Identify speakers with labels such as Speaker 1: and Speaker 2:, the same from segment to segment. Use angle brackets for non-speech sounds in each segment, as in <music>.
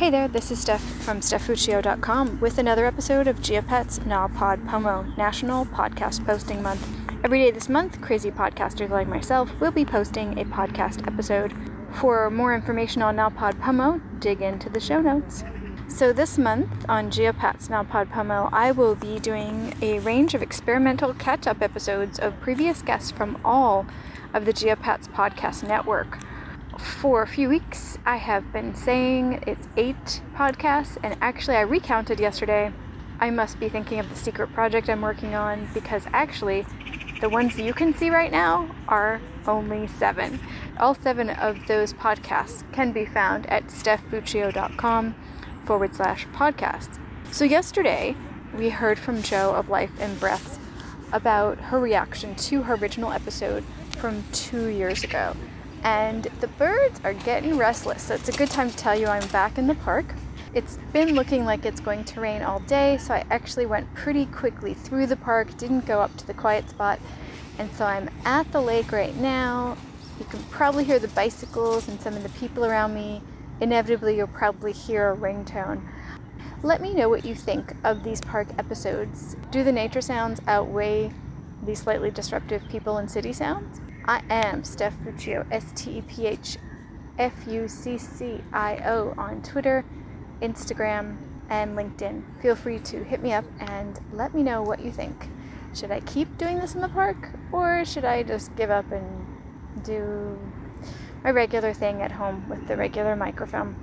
Speaker 1: Hey there, this is Steph from StephFuccio.com with another episode of Geopats Na Pod Pomo, National Podcast Posting Month. Every day this month, crazy podcasters like myself will be posting a podcast episode. For more information on NaPodPoMo, dig into the show notes. So, this month on Geopats NaPodPoMo, I will be doing a range of experimental catch up episodes of previous guests from all of the Geopats podcast network for a few weeks, I have been saying it's eight podcasts, and actually, I recounted yesterday. I must be thinking of the secret project I'm working on because actually, the ones you can see right now are only seven. All seven of those podcasts can be found at stephfuccio.com forward slash podcasts. So, yesterday, we heard from Jo of Life in Breaths about her reaction to her original episode from two years ago and the birds are getting restless. So it's a good time to tell you I'm back in the park. It's been looking like it's going to rain all day, so I actually went pretty quickly through the park, didn't go up to the quiet spot, and so I'm at the lake right now. You can probably hear the bicycles and some of the people around me. Inevitably, you'll probably hear a ringtone. Let me know what you think of these park episodes. Do the nature sounds outweigh the slightly disruptive people and city sounds? I am Steph Fuccio, S T E P H F U C C I O on Twitter, Instagram, and LinkedIn. Feel free to hit me up and let me know what you think. Should I keep doing this in the park or should I just give up and do my regular thing at home with the regular microphone?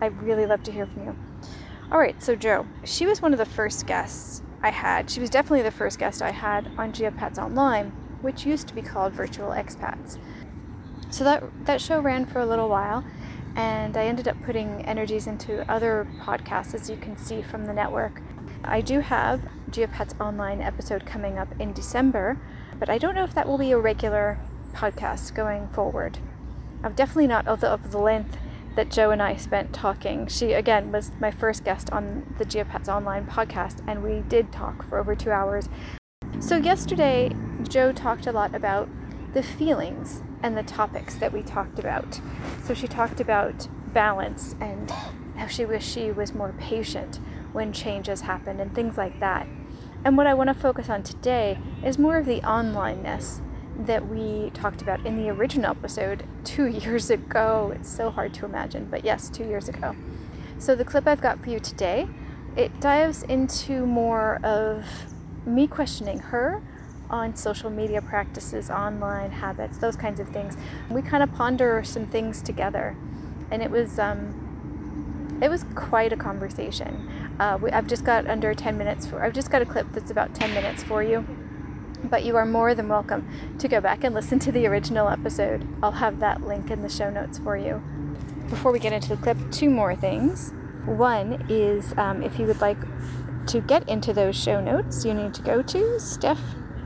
Speaker 1: I'd really love to hear from you. All right, so Jo, she was one of the first guests I had. She was definitely the first guest I had on Geopats Online which used to be called Virtual Expats. So that that show ran for a little while, and I ended up putting energies into other podcasts, as you can see from the network. I do have Geopats Online episode coming up in December, but I don't know if that will be a regular podcast going forward. I'm definitely not of the, of the length that Jo and I spent talking. She, again, was my first guest on the Geopats Online podcast, and we did talk for over two hours. So, yesterday, Jo talked a lot about the feelings and the topics that we talked about. So, she talked about balance and how she wished she was more patient when changes happen and things like that. And what I want to focus on today is more of the onlineness that we talked about in the original episode two <laughs> years ago. It's so hard to imagine, but yes, two years ago. So, the clip I've got for you today, it dives into more of me questioning her on social media practices, online habits, those kinds of things. We kind of ponder some things together, and it was um, it was quite a conversation. Uh, we, I've just got under 10 minutes for. I've just got a clip that's about 10 minutes for you, but you are more than welcome to go back and listen to the original episode. I'll have that link in the show notes for you. Before we get into the clip, two more things. One is um, if you would like to get into those show notes, you need to go to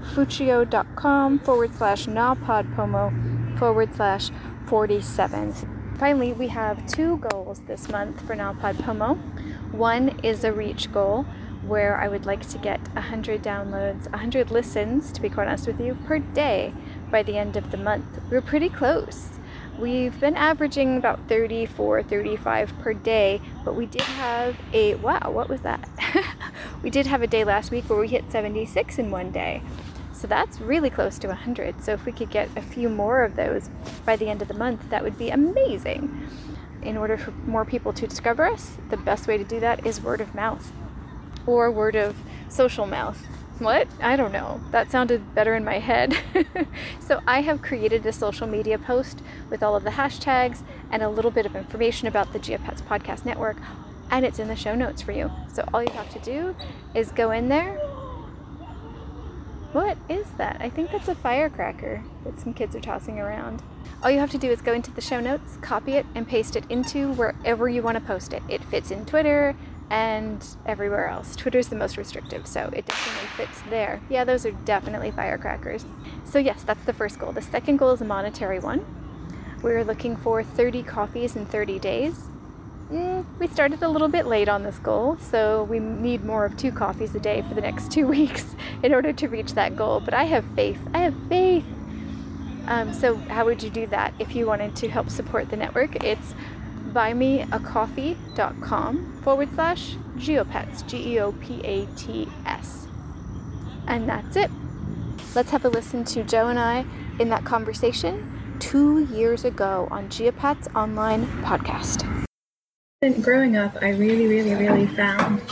Speaker 1: stephfuccio.com forward slash napodpomo forward slash 47. Finally, we have two goals this month for NaPodPoMo. One is a reach goal where I would like to get 100 downloads, 100 listens, to be quite honest with you, per day by the end of the month. We're pretty close. We've been averaging about 34, 35 per day, but we did have a wow, what was that? <laughs> we did have a day last week where we hit 76 in one day. So that's really close to 100. So if we could get a few more of those by the end of the month, that would be amazing. In order for more people to discover us, the best way to do that is word of mouth or word of social mouth. What? I don't know. That sounded better in my head. <laughs> so, I have created a social media post with all of the hashtags and a little bit of information about the Geopats Podcast Network, and it's in the show notes for you. So, all you have to do is go in there. What is that? I think that's a firecracker that some kids are tossing around. All you have to do is go into the show notes, copy it, and paste it into wherever you want to post it. It fits in Twitter, and everywhere else. Twitter's the most restrictive, so it definitely fits there. Yeah, those are definitely firecrackers. So, yes, that's the first goal. The second goal is a monetary one. We're looking for 30 coffees in 30 days. Mm, we started a little bit late on this goal, so we need more of two coffees a day for the next <laughs> two weeks in order to reach that goal. But I have faith. I have faith. Um, so, how would you do that if you wanted to help support the network? It's
Speaker 2: buymeacoffee.com forward slash geopats, G E O P A T S. And that's it. Let's have a listen to Jo and I in that conversation two years ago on Geopat's online podcast.
Speaker 1: Growing up, I really, really, really found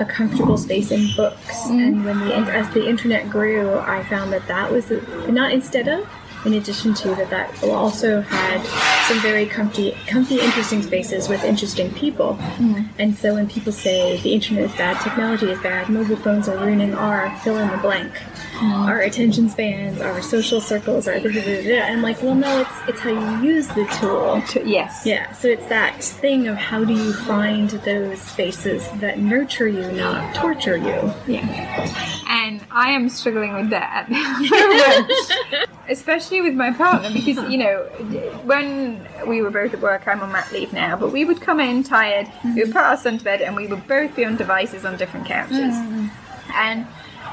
Speaker 1: a comfortable space in books, mm-hmm. and when the as the internet grew, I found that that was the, not instead of, in addition to that, that also had some very comfy, comfy, interesting spaces with interesting people. Mm. And so when people say the internet is bad, technology is bad, mobile phones are ruining our fill in the blank, mm. our attention spans, our social circles, our da, da, da, da. I'm like, well, no, it's it's how you use the tool.
Speaker 2: Yes.
Speaker 1: Yeah. So it's that thing of how do you find those spaces that nurture you, not torture you.
Speaker 3: Yeah. And I am struggling with that, <laughs> <laughs> especially with my partner because you know when we were both at work, I'm on mat leave now, but we would come in tired. Mm-hmm. We would put our son to bed, and we would both be on devices on different couches, mm-hmm. and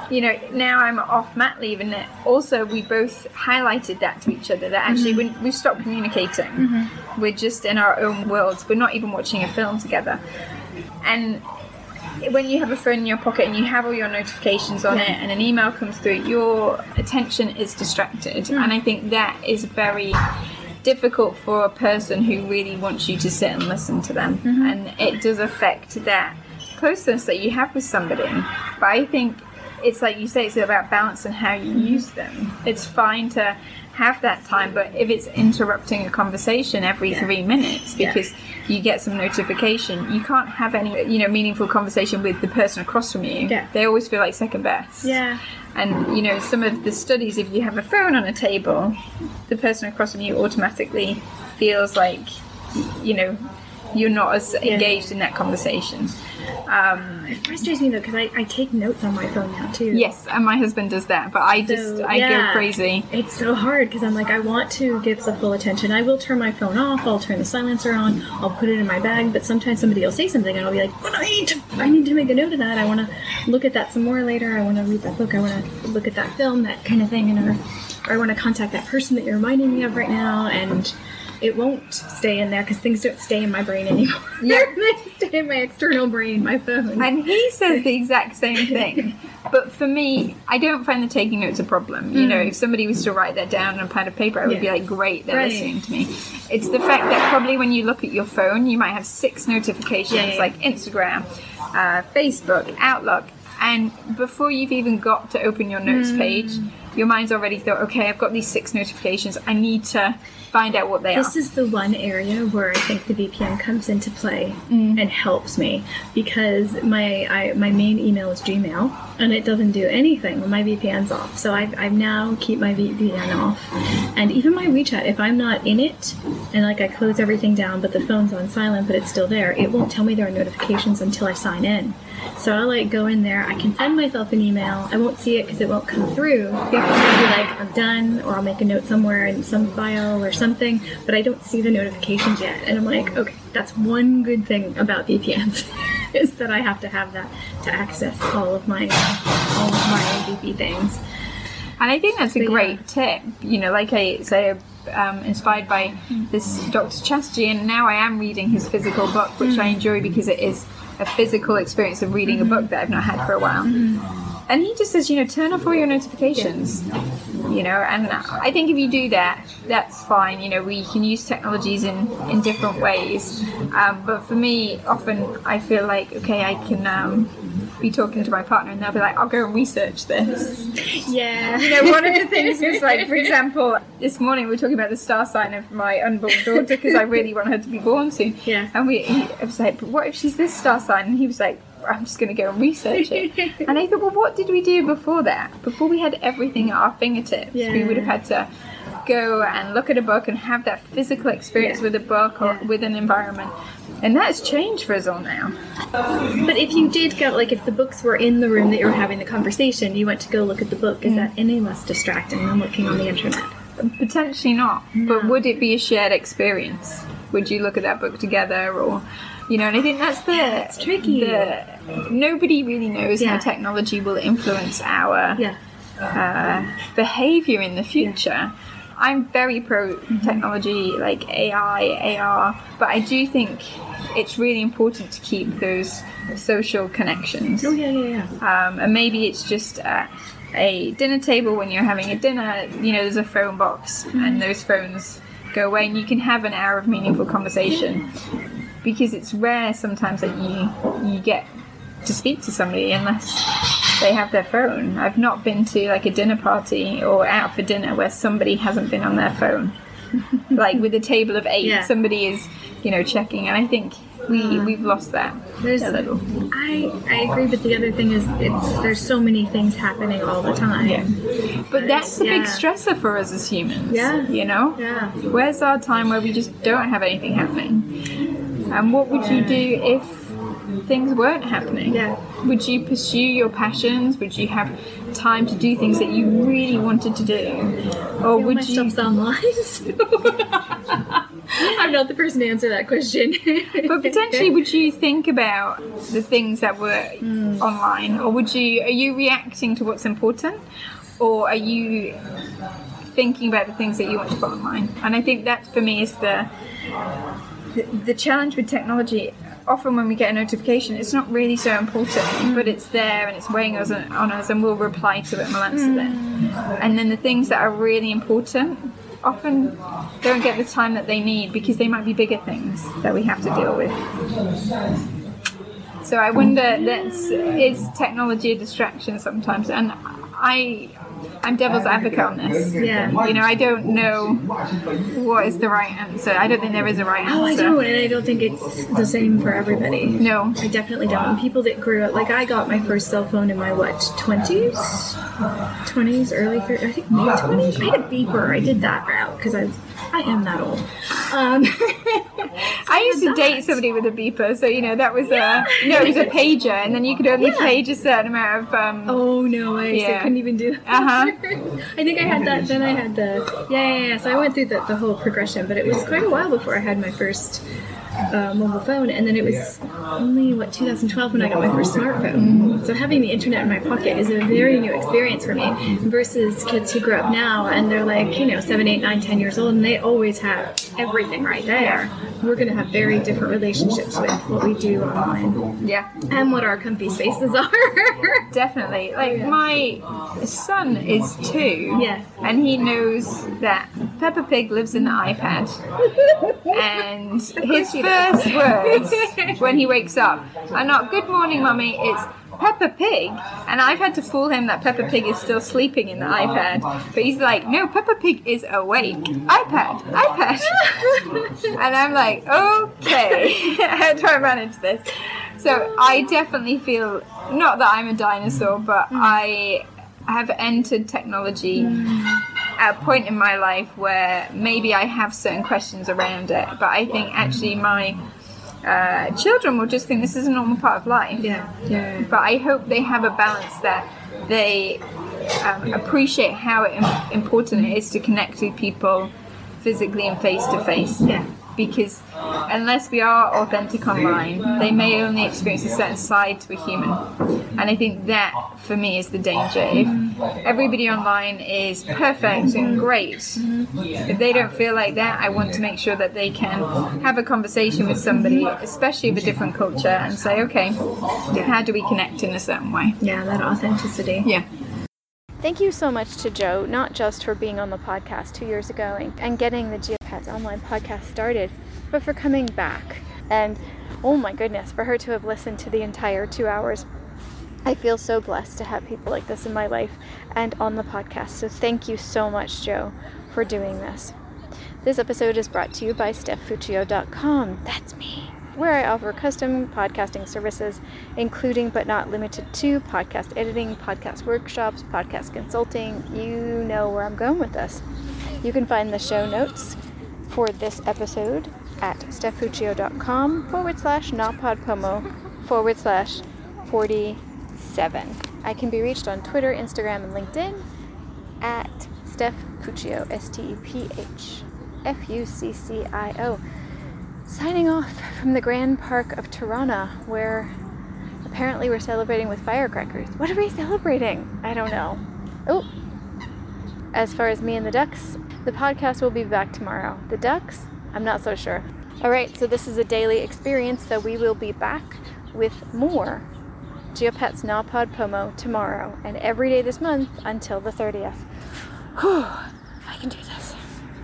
Speaker 3: you know, now I'm off mat leave, and also we both highlighted that to each other that actually mm-hmm. we, have stopped communicating. Mm-hmm. We're just in our own worlds. We're not even watching a film together. And when you have a phone in your pocket and you have all your notifications on yeah. it, and an email comes through, your attention is distracted. Mm. And I think that is very difficult for a person who really wants you to sit and listen to them. Mm-hmm. And it does affect that closeness that you have with somebody. But I think it's like you say, it's about balance and how you use them. It's fine to have that time, but if it's interrupting a conversation every yeah. three minutes because yeah. you get some notification, you can't have any you know meaningful conversation with the person across from you.
Speaker 1: Yeah.
Speaker 3: They always feel like second best.
Speaker 1: Yeah.
Speaker 3: And you know, some of the studies, if you have a phone on a table, the person across from you automatically feels like you know you're not as engaged in that conversation.
Speaker 1: Um, it frustrates me though because I, I take notes on my phone now too.
Speaker 3: Yes, and my husband does that, but I so, just I yeah, go crazy.
Speaker 1: It's so hard because I'm like I want to give the full attention. I will turn my phone off. I'll turn the silencer on. I'll put it in my bag. But sometimes somebody will say something and I'll be like, I need to I need to make a note of that. I want to look at that some more later. I want to read that book. I want to look at that film. That kind of thing. And or, or I want to contact that person that you're reminding me of right now. And it won't stay in there because things don't stay in my brain anymore. <laughs> Yeah, they stay in my external brain, my phone.
Speaker 3: And he says the exact same <laughs> thing. But for me, I don't find the taking notes a problem. You mm. know, if somebody was to write that down on a pad of paper, I would yeah. be like, great, they're right. listening to me. It's the fact that probably when you look at your phone, you might have six notifications yeah, yeah. like Instagram, uh, Facebook, Outlook, and before you've even got to open your notes mm. page, your mind's already thought, okay, I've got these six notifications. I need to find out what they
Speaker 1: this are. This is the one area where I think the VPN comes into play mm. and helps me because my I, my main email is Gmail and it doesn't do anything when my VPN's off. So I I now keep my VPN off, and even my WeChat. If I'm not in it and like I close everything down, but the phone's on silent, but it's still there, it won't tell me there are notifications until I sign in. So I'll like go in there. I can send myself an email. I won't see it because it won't come through. I'll be like, I'm done, or I'll make a note somewhere in some file or something, but I don't see the notifications yet. And I'm like, okay, that's one good thing about VPNs <laughs> is that I have to have that to access all of my all of my VP things.
Speaker 3: And I think that's a but great yeah. tip. You know, like I say, um, inspired by this Dr. Chatterjee, and now I am reading his physical book, which mm. I enjoy because it is a physical experience of reading mm-hmm. a book that I've not had for a while. Mm-hmm. And he just says, you know, turn off all your notifications. You know, and I think if you do that, that's fine. You know, we can use technologies in in different ways. Um, but for me, often I feel like, okay, I can. Um, be talking to my partner and they'll be like, I'll go and research this.
Speaker 1: Yeah.
Speaker 3: You know, one of the things was like, for <laughs> example, this morning we were talking about the star sign of my unborn daughter because I really want her to be born soon.
Speaker 1: Yeah.
Speaker 3: And we, he, I was like, but what if she's this star sign? And he was like, I'm just going to go and research it. <laughs> and I thought, well, what did we do before that? Before we had everything at our fingertips, yeah. we would have had to go and look at a book and have that physical experience yeah. with a book or yeah. with an environment. And that's changed for us all now.
Speaker 1: But if you did go, like if the books were in the room that you were having the conversation, you went to go look at the book, is mm. that any less distracting than looking on the internet?
Speaker 3: Potentially not. No. But would it be a shared experience? Would you look at that book together or you know, and I think that's the
Speaker 1: yeah, it's tricky.
Speaker 3: The, nobody really knows yeah. how technology will influence our
Speaker 1: yeah.
Speaker 3: uh, behavior in the future. I'm very pro mm-hmm. technology, like AI, AR, but I do think it's really important to keep those social connections.
Speaker 4: Oh yeah, yeah, yeah.
Speaker 3: Um, and maybe it's just at a dinner table when you're having a dinner, you know, there's a phone box mm-hmm. and those phones go away and you can have an hour of meaningful conversation. Because it's rare sometimes that you you get to speak to somebody unless they have their phone. I've not been to like a dinner party or out for dinner where somebody hasn't been on their phone. <laughs> like with a table of eight,
Speaker 4: Yeah.
Speaker 3: somebody is, you know, checking, and I think we uh, we've lost that
Speaker 4: There's,
Speaker 3: a little.
Speaker 4: I I agree, but the other thing is, it's there's so many things happening all the time.
Speaker 3: Yeah. But that's a big stressor for us as humans.
Speaker 4: Yeah.
Speaker 3: You know?
Speaker 4: Yeah.
Speaker 3: Where's our time where we just don't have anything happening? And what would you do if things weren't happening?
Speaker 4: Yeah.
Speaker 3: Would you pursue your passions? Would you have time to do things that you really wanted to do? Or would you
Speaker 4: stuff's online. so- <laughs> I'm not the person to answer that question.
Speaker 3: but potentially would you think about the things that were
Speaker 4: Hmm.
Speaker 3: online or would you are you reacting to what's important or are you thinking about the things that you want to put online and i think that for me is the the, the challenge with technology often when we get a notification it's not really so important
Speaker 4: Hmm.
Speaker 3: but it's there and it's weighing us on, on us and we'll reply to it and we'll answer
Speaker 4: Hmm.
Speaker 3: it and then the things that are really important often don't get the time that they need because they might be bigger things that we have to deal with so I wonder that's is technology a distraction sometimes and I I'm devil's advocate on this.
Speaker 4: Yeah.
Speaker 3: You know, I don't know what is the right answer. I don't think there is a right answer.
Speaker 4: Oh, I don't, and I don't think it's the same for everybody.
Speaker 3: No.
Speaker 4: I definitely don't. And people that grew up, like I got my first cell phone in my what twenties, twenties, early 30s, I think mid twenties. I had a beeper. I did that route because I, I am that old. Um, <laughs> <laughs>
Speaker 3: I used to date somebody with a beeper, so you know that was a no, it was a pager, and then you could only
Speaker 4: Yeah.
Speaker 3: page a certain amount of. Um,
Speaker 4: oh no way! So I
Speaker 3: Yeah.
Speaker 4: couldn't even do. That.
Speaker 3: Uh-huh. <laughs>
Speaker 4: I think I had that. Then I had the yeah, yeah, yeah. So I went through the, the whole progression, but it was quite a while before I had my first uh, mobile phone, and then it was only what 2012 when I got my first smartphone. So having the internet in my pocket is a very new experience for me versus kids who grow up now and they're like you know seven, eight, nine, ten years old, and they always have everything right there. We're going to have very different relationships with what we do online
Speaker 3: yeah,
Speaker 4: and what our comfy spaces <laughs> are.
Speaker 3: definitely. Like my son is two,
Speaker 4: Yeah.
Speaker 3: And he knows that Peppa Pig lives in the iPad. <laughs> and his first <laughs> words when he wakes up are not "Good morning, mummy." It's Peppa Pig, and I've had to fool him that Peppa Pig is still sleeping in the iPad, but he's like, "No, Peppa Pig is awake." iPad, iPad, <laughs> and I'm like, "Okay, how do I manage this?" So I definitely feel not that I'm a dinosaur, but I have entered technology at a point in my life where maybe I have certain questions around it, but I think actually my uh, children will just think this is a normal part of life.
Speaker 4: yeah, yeah.
Speaker 3: But I hope they have a balance that they um, appreciate how im- important it is to connect with people physically and face to face.
Speaker 4: Yeah.
Speaker 3: Because unless we are authentic online, they may only experience a certain side to a human. And I think that, for me, is the danger. If everybody online is perfect and great, if they don't feel like that, I want to make sure that they can have a conversation with somebody, especially of a different culture, and say, okay, how do we connect in a certain way?
Speaker 4: Yeah, that authenticity.
Speaker 3: Yeah.
Speaker 1: Thank you so much to Jo, not just for being on the podcast two years ago and, and getting the Geopats online podcast started, but for coming back. And oh my goodness, for her to have listened to the entire two hours. I feel so blessed to have people like this in my life and on the podcast. So thank you so much, Jo, for doing this. This episode is brought to you by StephFuccio.com. That's me. Where I offer custom podcasting services, including but not limited to podcast editing, podcast workshops, podcast consulting. You know where I'm going with this. You can find the show notes for this episode at StephFuccio.com forward slash napodpomo forward slash 47. I can be reached on Twitter, Instagram, and LinkedIn at Steph Fuccio, S T E P H F U C C I O. Signing off from the Grand Park of Tirana, where apparently we're celebrating with firecrackers. What are we celebrating? I don't know. Oh, as far as me and the ducks, The podcast will be back tomorrow. The ducks? I'm not so sure. All right, so this is a daily experience, so we will be back with more Geopats Nalpod Pomo tomorrow and every day this month until the 30th. <sighs> Whew, I can do this.